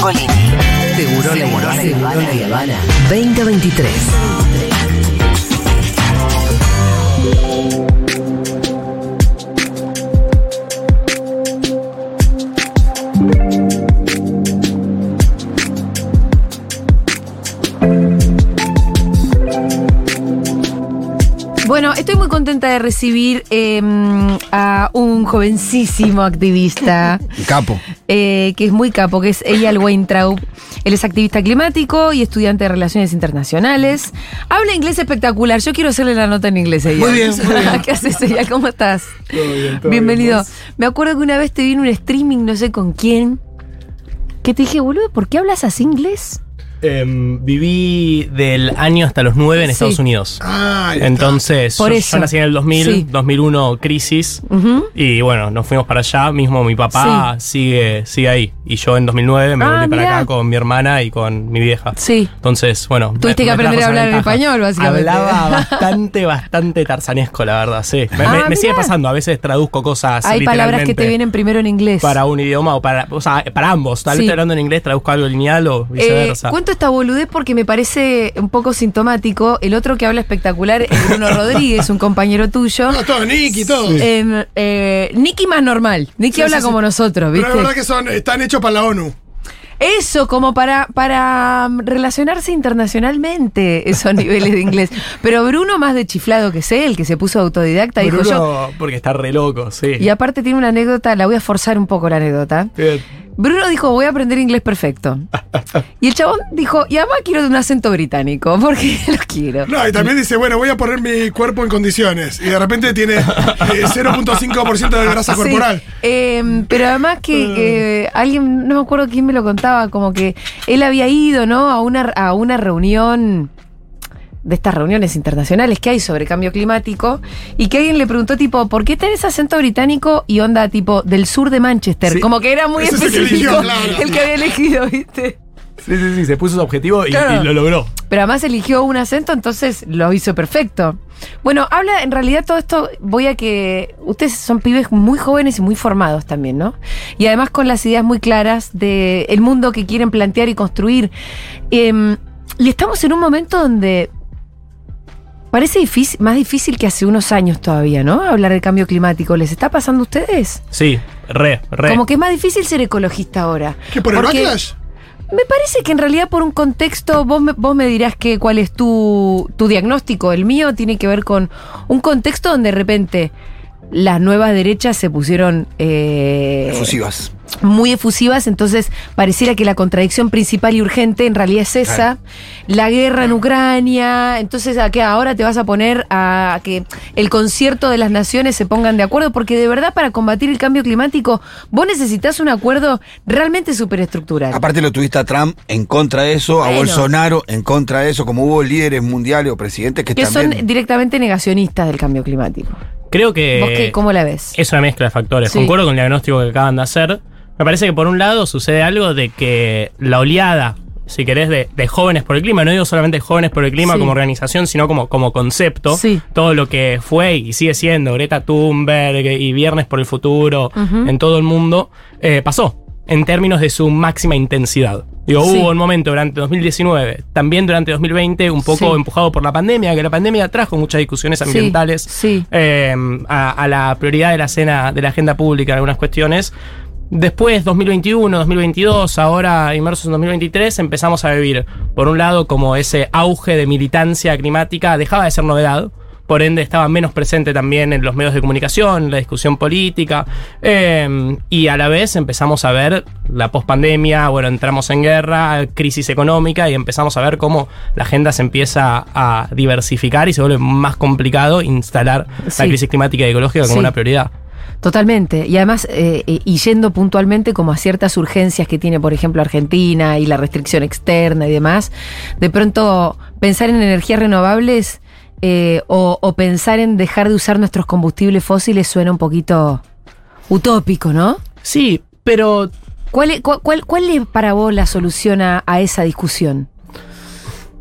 Mengolini. Seguro. Seguro la Habana. 2023. Contenta de recibir eh, a un jovencísimo activista. Capo. eh, que es muy capo, que es Eyal Weintraub. Él es activista climático y estudiante de Relaciones Internacionales. Habla inglés espectacular. Yo quiero hacerle la nota en inglés, Eyal. Muy bien, muy bien. ¿Qué haces, Eyal? ¿Cómo estás? Todo bien, todo Bienvenido. bien. Me acuerdo que una vez te vi en un streaming, no sé con quién, que te dije, boludo, ¿por qué hablas así inglés? Em, viví del año hasta los 9 en Sí. Estados Unidos. Ah. Entonces, Por yo, eso. yo nací en el 2000, Sí. 2001 crisis. Ujú. Y bueno, nos fuimos para allá. Mismo mi papá sigue, sigue ahí. Y yo en 2009 me Ah, volví para acá con mi hermana y con mi vieja. Sí. Entonces, bueno. Tuviste que aprender a hablar en español, básicamente. Hablaba bastante, bastante tarzanesco, la verdad, sí. Me, Ah, me- me sigue pasando. A veces traduzco cosas. Hay palabras que te vienen primero en inglés. Para un idioma o para, o sea, para ambos. Tal vez hablando en inglés, traduzco algo lineal o Eh, viceversa. Cuento esta boludez porque me parece un poco sintomático. El otro que habla espectacular es Bruno Rodríguez, un compañero tuyo. No, todo, Nicky, todo. Em, eh, Nicky más normal. Nicky Sí, habla sí, como sí. nosotros, Pero la verdad ¿viste? que son, están hechos para la ONU. Eso, como para, para um, relacionarse internacionalmente, esos niveles de inglés. Pero Bruno más de chiflado que es él, que se puso autodidacta, dijo yo. Bruno, porque está re loco, sí. Y aparte tiene una anécdota, la voy a forzar un poco la anécdota. Bien. Bruno dijo, voy a aprender inglés perfecto. Y el chabón dijo, y además quiero un acento británico, porque lo quiero. No, y también dice, bueno, voy a poner mi cuerpo en condiciones. Y de repente tiene eh, 0.5% de grasa Sí, corporal. eh, pero además que, que alguien, no me acuerdo quién me lo contaba, como que él había ido, ¿no? A una, a una reunión de estas reuniones internacionales que hay sobre cambio climático y que alguien le preguntó tipo, ¿por qué tenés acento británico y onda tipo del sur de Manchester? Sí. Como que era muy Ese es el que específico eligió, claro. el que había elegido, ¿viste? Sí, sí, sí, se puso su objetivo y, Claro. y lo logró. Pero además eligió un acento, entonces lo hizo perfecto. Bueno, habla, en realidad todo esto, voy a que ustedes son pibes muy jóvenes y muy formados también, ¿no? Y además con las ideas muy claras del el mundo que quieren plantear y construir. Em, y estamos en un momento donde parece difícil, más difícil que hace unos años todavía, ¿no? Hablar del cambio climático. ¿Les está pasando a ustedes? Sí, re, re. Como que es más difícil ser ecologista ahora. ¿Qué por el Porque- backlash? me parece que en realidad por un contexto, vos me, vos me dirás que cuál es tu, tu diagnóstico. El mío tiene que ver con un contexto donde de repente las nuevas derechas se pusieron eh, Efusivas. muy efusivas, entonces pareciera que la contradicción principal y urgente en realidad es esa. La guerra en Ucrania, entonces ¿a qué ahora te vas a poner a que el concierto de las naciones se pongan de acuerdo, porque de verdad para combatir el cambio climático vos necesitas un acuerdo realmente superestructural. Aparte lo tuviste a Trump en contra de eso, a. Bolsonaro en contra de eso, como hubo líderes mundiales o presidentes que, que también... son directamente negacionistas del cambio climático. Creo que ¿Vos qué, cómo la ves? es una mezcla de factores. Sí. Concuerdo con el diagnóstico que acaban de hacer. Me parece que por un lado sucede algo de que la oleada, si querés, de, de jóvenes por el clima, no digo solamente jóvenes por el clima Sí. como organización, sino como, como concepto, Sí. todo lo que fue y sigue siendo Greta Thunberg y Viernes por el Futuro en todo el mundo, eh, pasó en términos de su máxima intensidad. Digo, Sí. hubo un momento durante 2019, también durante 2020, un poco Sí. empujado por la pandemia, que la pandemia trajo muchas discusiones ambientales sí. eh, a, a la prioridad de la escena de la agenda pública en algunas cuestiones. Después, 2021, 2022, ahora inmersos en 2023, empezamos a vivir, por un lado, como ese auge de militancia climática dejaba de ser novedad, por ende estaba menos presente también en los medios de comunicación, en la discusión política, eh, y a la vez empezamos a ver la pospandemia, bueno, entramos en guerra, crisis económica, y empezamos a ver cómo la agenda se empieza a diversificar y se vuelve más complicado instalar Sí. la crisis climática y ecológica como Sí. una prioridad. Totalmente. Y además, eh, eh, y yendo puntualmente como a ciertas urgencias que tiene, por ejemplo, Argentina y la restricción externa y demás, de pronto pensar en energías renovables eh, o, o pensar en dejar de usar nuestros combustibles fósiles suena un poquito utópico, ¿no? Sí, pero ¿Cuál es, cuál, cuál- cuál es para vos la solución a, a esa discusión?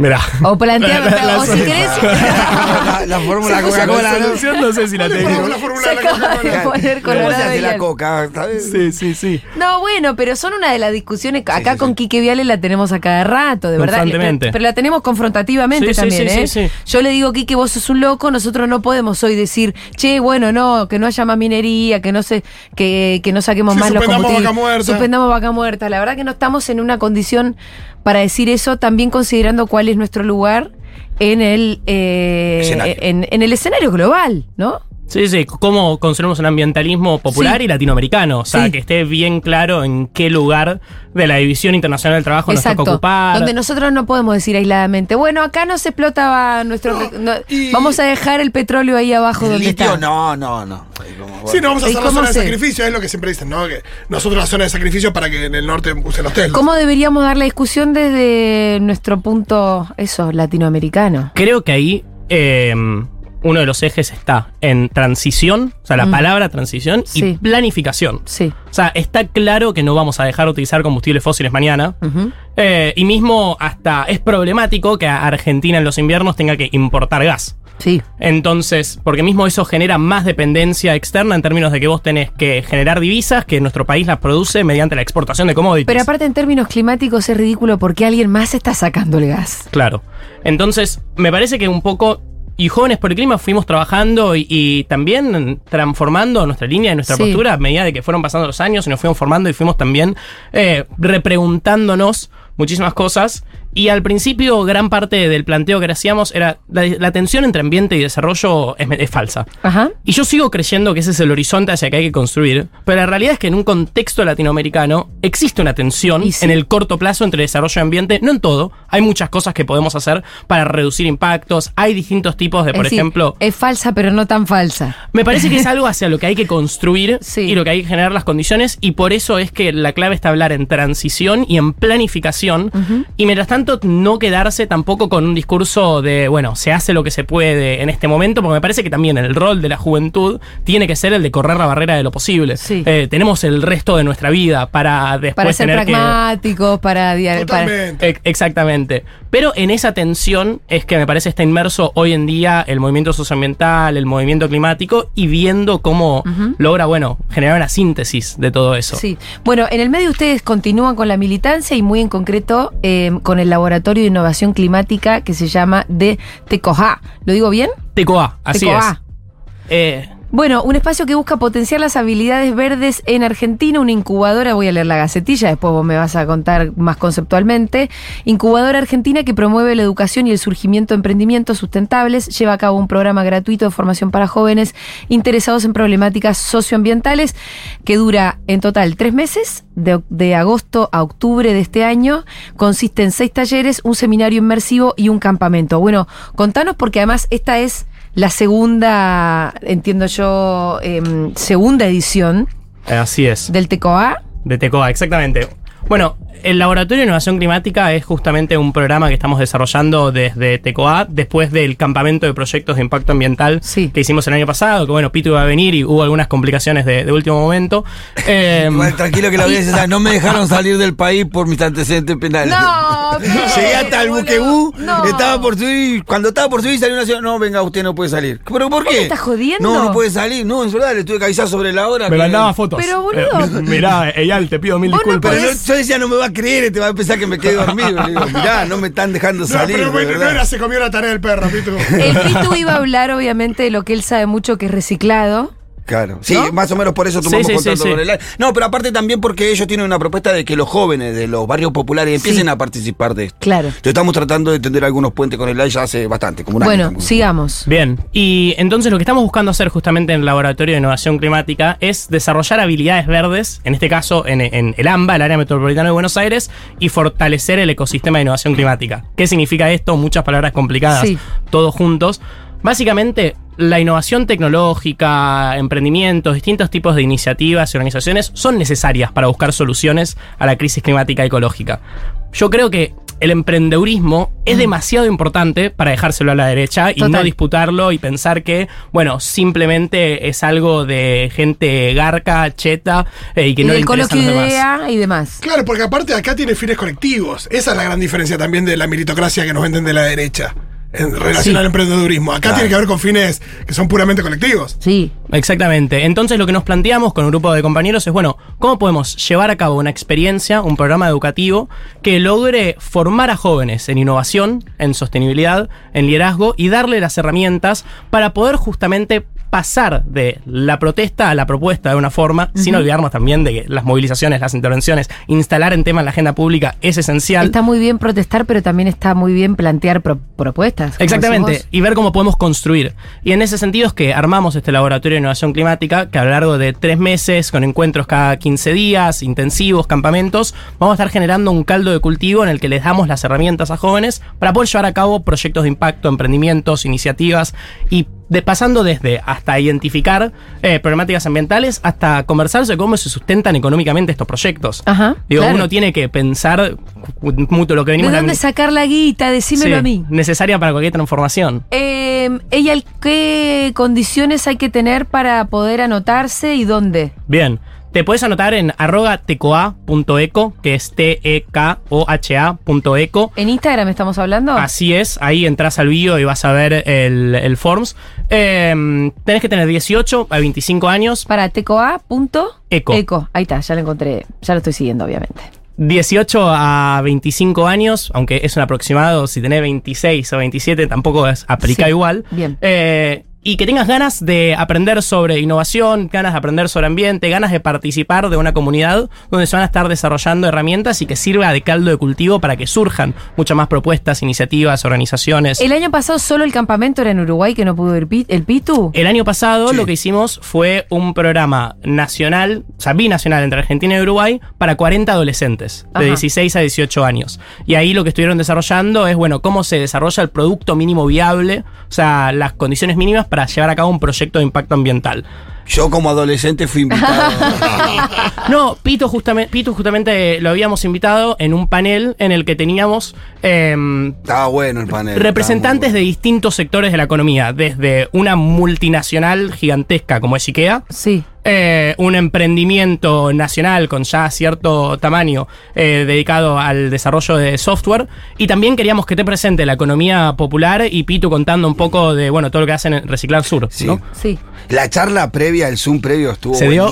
Mirá. O planteame, La- la- o si la- querés. La, la fórmula Coca-Cola, La ¿no? solución no sé si la ¿Dónde tengo. la fórmula de la de Coca-Cola? poner ¿Cómo se colorado hace y la coca? ¿sabes? Sí, sí, sí. No, bueno, pero son una de las discusiones. Acá sí, con sí. Quique Viale la tenemos a cada rato, de verdad. Constantemente. Pero, pero la tenemos confrontativamente también, sí, ¿eh? sí, sí. Yo le digo, Quique, vos sos un loco, nosotros no podemos hoy decir, che, bueno, no, que no haya más minería, que no se, que, que no saquemos Sí, más los suspendamos combustibles. vaca muerta. Suspendamos vaca muerta. La verdad que no estamos en una condición para decir eso, también considerando cuál es nuestro lugar en el, eh, Escenario. en, en el escenario global, ¿no? Sí, sí, cómo construimos un ambientalismo popular Sí. y latinoamericano. O sea, Sí. que esté bien claro en qué lugar de la División Internacional del Trabajo nos toca ocupar. Donde nosotros no podemos decir aisladamente, bueno, acá no se explotaba nuestro. No, re- no, y- vamos a dejar el petróleo ahí abajo El donde litio, está. no, no, no. Ahí como, bueno. Sí, no vamos a ¿Y hacer la zona de sacrificio, es lo que siempre dicen, ¿no? Que nosotros la zona de sacrificio para que en el norte usen los Teslas. ¿Cómo deberíamos dar la discusión desde nuestro punto, eso, latinoamericano? Creo que ahí eh, uno de los ejes está en transición, o sea, la Mm. palabra transición Sí. y planificación. Sí. O sea, está claro que no vamos a dejar de utilizar combustibles fósiles mañana. Eh, y mismo hasta es problemático que a Argentina en los inviernos tenga que importar gas. Sí. Entonces, porque mismo eso genera más dependencia externa en términos de que vos tenés que generar divisas que nuestro país las produce mediante la exportación de commodities. Pero aparte en términos climáticos es ridículo porque alguien más está sacando el gas. Claro. Entonces, me parece que un poco. Y Jóvenes por el Clima fuimos trabajando y, y también transformando nuestra línea y nuestra Sí. postura a medida de que fueron pasando los años y nos fuimos formando y fuimos también eh, repreguntándonos muchísimas cosas. Y al principio, gran parte del planteo que hacíamos era la, la tensión entre ambiente y desarrollo es, es falsa. Ajá. Y yo sigo creyendo que ese es el horizonte hacia que hay que construir, pero la realidad es que en un contexto latinoamericano existe una tensión sí. en el corto plazo entre desarrollo y ambiente, no en todo, hay muchas cosas que podemos hacer para reducir impactos, hay distintos tipos de, por ejemplo, Es falsa, pero no tan falsa. me parece que es algo hacia lo que hay que construir Sí. y lo que hay que generar las condiciones y por eso es que la clave está hablar en transición y en planificación y mientras tanto no quedarse tampoco con un discurso de, bueno, se hace lo que se puede en este momento, porque me parece que también el rol de la juventud tiene que ser el de correr la barrera de lo posible. Sí. Eh, tenemos el resto de nuestra vida para después Para ser tener que... pragmáticos, para, dia- para- Totalmente. Ex- Exactamente. Pero en esa tensión es que me parece está inmerso hoy en día el movimiento socioambiental, el movimiento climático y viendo cómo logra, bueno, generar una síntesis de todo eso. Sí. Bueno, en el medio ustedes continúan con la militancia y muy en concreto eh, con el Laboratorio de Innovación Climática que se llama de TECOJA. ¿Lo digo bien? TECOA, así TECOA. es. Eh, Bueno, un espacio que busca potenciar las habilidades verdes en Argentina, una incubadora, voy a leer la gacetilla, después vos me vas a contar más conceptualmente, incubadora argentina que promueve la educación y el surgimiento de emprendimientos sustentables, lleva a cabo un programa gratuito de formación para jóvenes interesados en problemáticas socioambientales que dura en total tres meses, de, de agosto a octubre de este año, consiste en seis talleres, un seminario inmersivo y un campamento. Bueno, contanos porque además esta es la segunda, entiendo yo, em, segunda edición así es. del TECOA. De TECOA, exactamente. Bueno, el Laboratorio de Innovación Climática es justamente un programa que estamos desarrollando desde TECOA después del campamento de proyectos de impacto ambiental Sí. que hicimos el año pasado, que bueno, Pito iba a venir y hubo algunas complicaciones de, de último momento. Eh, Igual, tranquilo que la audiencia no me dejaron salir del país por mis antecedentes penales. No, Llegué hasta el buquebú, No. estaba por subir, cuando estaba por subir salió una señora, no, venga, usted no puede salir. ¿Pero por qué? me estás jodiendo? No, no puede salir, no, es verdad, le tuve que avisar sobre la hora. me que- mandaba fotos. Pero, boludo. Eh, mirá, Eyal, te pido mil no disculpas. Pero no- yo decía, no me va a creer, te va a pensar que me quedé dormido. Le digo, mirá, no me están dejando No, salir. pero de bueno, no era, se comió la tarea del perro, Pitu. El Pitu iba a hablar, obviamente, de lo que él sabe mucho, que es reciclado. Claro, sí, ¿No? más o menos por eso tomamos sí, contacto sí, sí. con el aire. No, pero aparte también porque ellos tienen una propuesta de que los jóvenes de los barrios populares empiecen a participar de esto. Claro. Entonces estamos tratando de tender algunos puentes con el aire ya hace bastante, como un Bueno, año. sigamos. Bien, y entonces lo que estamos buscando hacer justamente en el Laboratorio de Innovación Climática es desarrollar habilidades verdes, en este caso en, en el AMBA, el Área Metropolitana de Buenos Aires, y fortalecer el ecosistema de innovación climática. ¿Qué significa esto? Muchas palabras complicadas, Sí. todos juntos. Básicamente, la innovación tecnológica, emprendimientos, distintos tipos de iniciativas y organizaciones son necesarias para buscar soluciones a la crisis climática ecológica. Yo creo que el emprendedurismo es demasiado importante para dejárselo a la derecha y Total. no disputarlo y pensar que, bueno, simplemente es algo de gente garca, cheta eh, y que y no le interesa a los demás. idea y demás. Claro, porque aparte acá tiene fines colectivos. Esa es la gran diferencia también de la meritocracia que nos venden de la derecha. En relación Sí. al emprendedurismo. Acá Claro. tiene que ver con fines que son puramente colectivos. Sí. Exactamente. Entonces lo que nos planteamos con un grupo de compañeros es, bueno, ¿cómo podemos llevar a cabo una experiencia, un programa educativo que logre formar a jóvenes en innovación, en sostenibilidad, en liderazgo y darle las herramientas para poder justamente pasar de la protesta a la propuesta de una forma, sin olvidarnos también de que las movilizaciones, las intervenciones, instalar en tema en la agenda pública es esencial. Está muy bien protestar, pero también está muy bien plantear pro- propuestas. Exactamente, y ver cómo podemos construir. Y en ese sentido es que armamos este laboratorio de innovación climática, que a lo largo de tres meses, con encuentros cada 15 días, intensivos, campamentos, vamos a estar generando un caldo de cultivo en el que les damos las herramientas a jóvenes para poder llevar a cabo proyectos de impacto, emprendimientos, iniciativas y de, pasando desde hasta identificar eh, problemáticas ambientales hasta conversar sobre cómo se sustentan económicamente estos proyectos. Ajá, Digo, claro. uno tiene que pensar mucho lo que ¿De venimos dónde sacar la guita? Decímelo Sí, a mí. Necesaria para cualquier transformación. Eh, ella, ¿qué condiciones hay que tener para poder anotarse y dónde? Bien. Te puedes anotar en arroga tecoa.eco, que es T-E-K-O-H-A.eco. ¿En Instagram estamos hablando? Así es, ahí entras al bio y vas a ver el, el forms. Eh, tenés que tener 18 a 25 años. Para tecoa.eco. Eco. Eco. Ahí está, ya lo encontré. Ya lo estoy siguiendo, obviamente. 18 a 25 años, aunque es un aproximado, si tenés 26 o 27 tampoco es, aplica Sí, igual. bien. Eh, y que tengas ganas de aprender sobre innovación, ganas de aprender sobre ambiente, ganas de participar de una comunidad donde se van a estar desarrollando herramientas y que sirva de caldo de cultivo para que surjan muchas más propuestas, iniciativas, organizaciones. El año pasado solo el campamento era en Uruguay que no pudo ir el Pitu. El año pasado Sí. lo que hicimos fue un programa nacional, o sea, binacional entre Argentina y Uruguay para 40 adolescentes de Ajá. 16 a 18 años. Y ahí lo que estuvieron desarrollando es, bueno, cómo se desarrolla el producto mínimo viable, o sea, las condiciones mínimas para llevar a cabo un proyecto de impacto ambiental. Yo como adolescente fui invitado. No, Pito justamente, Pito justamente lo habíamos invitado en un panel en el que teníamos em, Estaba bueno el panel. representantes de distintos sectores de la economía, desde una multinacional gigantesca como es IKEA, Sí. Eh, un emprendimiento nacional con ya cierto tamaño eh, dedicado al desarrollo de software y también queríamos que te presente la economía popular y Pitu contando un poco de bueno todo lo que hacen en Reciclar Sur. Sí. ¿no? Sí. La charla previa, el Zoom previo estuvo Se dio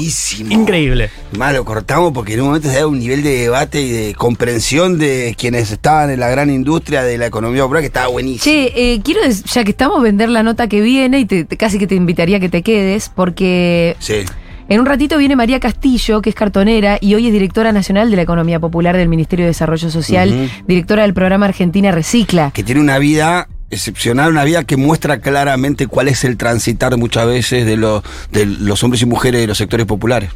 increíble. Más lo cortamos porque en un momento se da un nivel de debate y de comprensión de quienes estaban en la gran industria de la economía popular que estaba buenísimo. Che, eh, quiero, ya que estamos, vender la nota que viene y te- te- casi que te invitaría a que te quedes, porque Sí. En un ratito viene María Castillo, que es cartonera y hoy es directora nacional de la Economía Popular del Ministerio de Desarrollo Social, directora del programa Argentina Recicla. Que tiene una vida excepcional, una vida que muestra claramente cuál es el transitar muchas veces de, los de los hombres y mujeres de los sectores populares.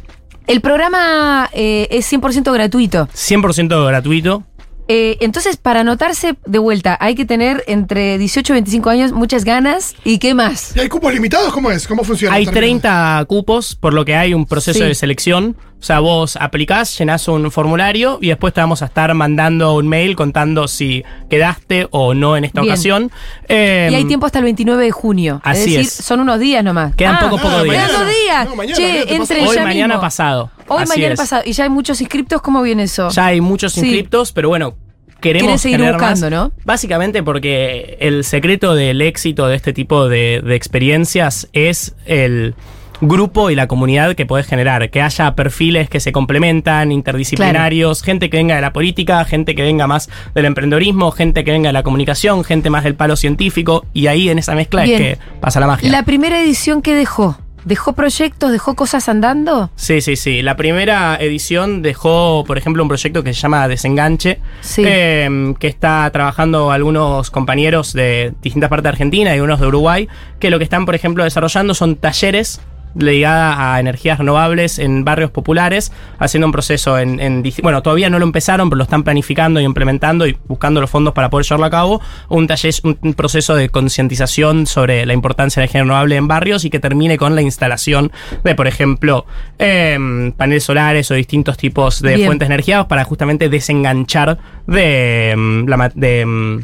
El programa eh, es 100% gratuito. 100% gratuito. Eh, entonces, para anotarse de vuelta, hay que tener entre 18 y 25 años muchas ganas. ¿Y qué más? ¿Y hay cupos limitados? ¿Cómo es? ¿Cómo funciona? Hay en términos? 30 cupos, por lo que hay un proceso Sí. de selección. O sea, vos aplicás, llenás un formulario y después te vamos a estar mandando un mail contando si quedaste o no en esta Bien. ocasión. Eh, y hay tiempo hasta el 29 de junio. así es decir, es. son unos días nomás. Quedan Ah, poco, poco ah, días. Quedan dos días. No, mañana, che, mañana te entre paso. Hoy, ya mañana, mismo. pasado. Hoy, Así mañana es. pasado. ¿Y ya hay muchos inscriptos? ¿Cómo viene eso? Ya hay muchos Sí. inscriptos, pero bueno, queremos seguir buscando, más. ¿no? Básicamente porque el secreto del éxito de este tipo de, de experiencias es el grupo y la comunidad que podés generar, que haya perfiles que se complementan, interdisciplinarios, gente que venga de la política, gente que venga más del emprendedorismo, gente que venga de la comunicación, gente más del palo científico, y ahí en esa mezcla Bien. es que pasa la magia. La primera edición que dejó. ¿Dejó proyectos? ¿Dejó cosas andando? Sí, sí, sí. La primera edición dejó, por ejemplo, un proyecto que se llama Desenganche, Sí. eh, que está trabajando algunos compañeros de distintas partes de Argentina y unos de Uruguay, que lo que están, por ejemplo, desarrollando son talleres ligada a energías renovables en barrios populares, haciendo un proceso en, en bueno, todavía no lo empezaron, pero lo están planificando y implementando y buscando los fondos para poder llevarlo a cabo, un taller, un, proceso de concientización sobre la importancia de la energía renovable en barrios y que termine con la instalación de, por ejemplo, em, paneles solares o distintos tipos de Bien. fuentes de energía para justamente desenganchar de em, la de em,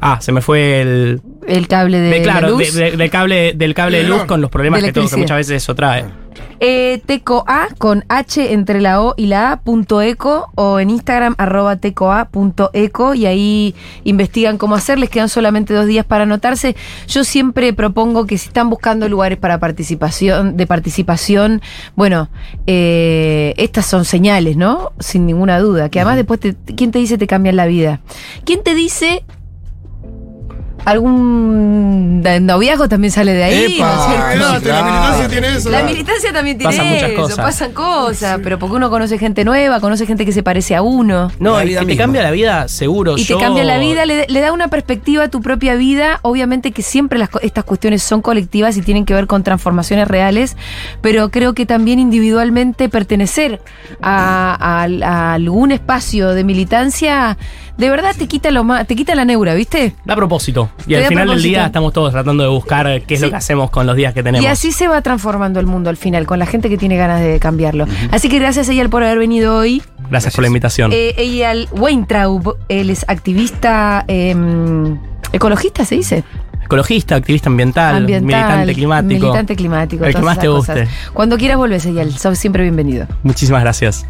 ah, se me fue el El cable de, de, claro, la luz. de- de- del cable, del cable de luz con los problemas que, todo- que muchas veces eso trae. Eh, tecoa con H entre la O y la A punto eco o en Instagram arroba tecoa punto eco y ahí investigan cómo hacer, les quedan solamente dos días para anotarse. Yo siempre propongo que si están buscando lugares para participación, de participación, bueno, eh, estas son señales, ¿no? Sin ninguna duda. Que además después, te, ¿quién te dice te cambian la vida? ¿Quién te dice algún noviazgo también sale de ahí? ¿no ¡Epa! cierto? Olvídate, la claro. militancia tiene eso. La militancia también tiene Pasan muchas eso, cosas. pasan cosas, pero porque uno conoce gente nueva, conoce gente que se parece a uno. No, y que te misma. cambia la vida, seguro. Y Yo- te cambia la vida, le, le da una perspectiva a tu propia vida. Obviamente que siempre las co- estas cuestiones son colectivas y tienen que ver con transformaciones reales, pero creo que también individualmente pertenecer a, a- a algún espacio de militancia, de verdad te quita lo más, te quita la neura, ¿viste? Da propósito. Y al final del día estamos todos tratando de buscar qué es Sí. lo que hacemos con los días que tenemos. Y así se va transformando el mundo al final, con la gente que tiene ganas de cambiarlo. Así que gracias Eyal por haber venido hoy. Gracias, por la invitación. Eh, Eyal Weintraub, él es activista em, ecologista, se dice. Ecologista, activista ambiental, Ambiental, militante climático. Militante climático. El que más te cosas. guste. Cuando quieras volvés, Eyal. Sos siempre bienvenido. Muchísimas gracias.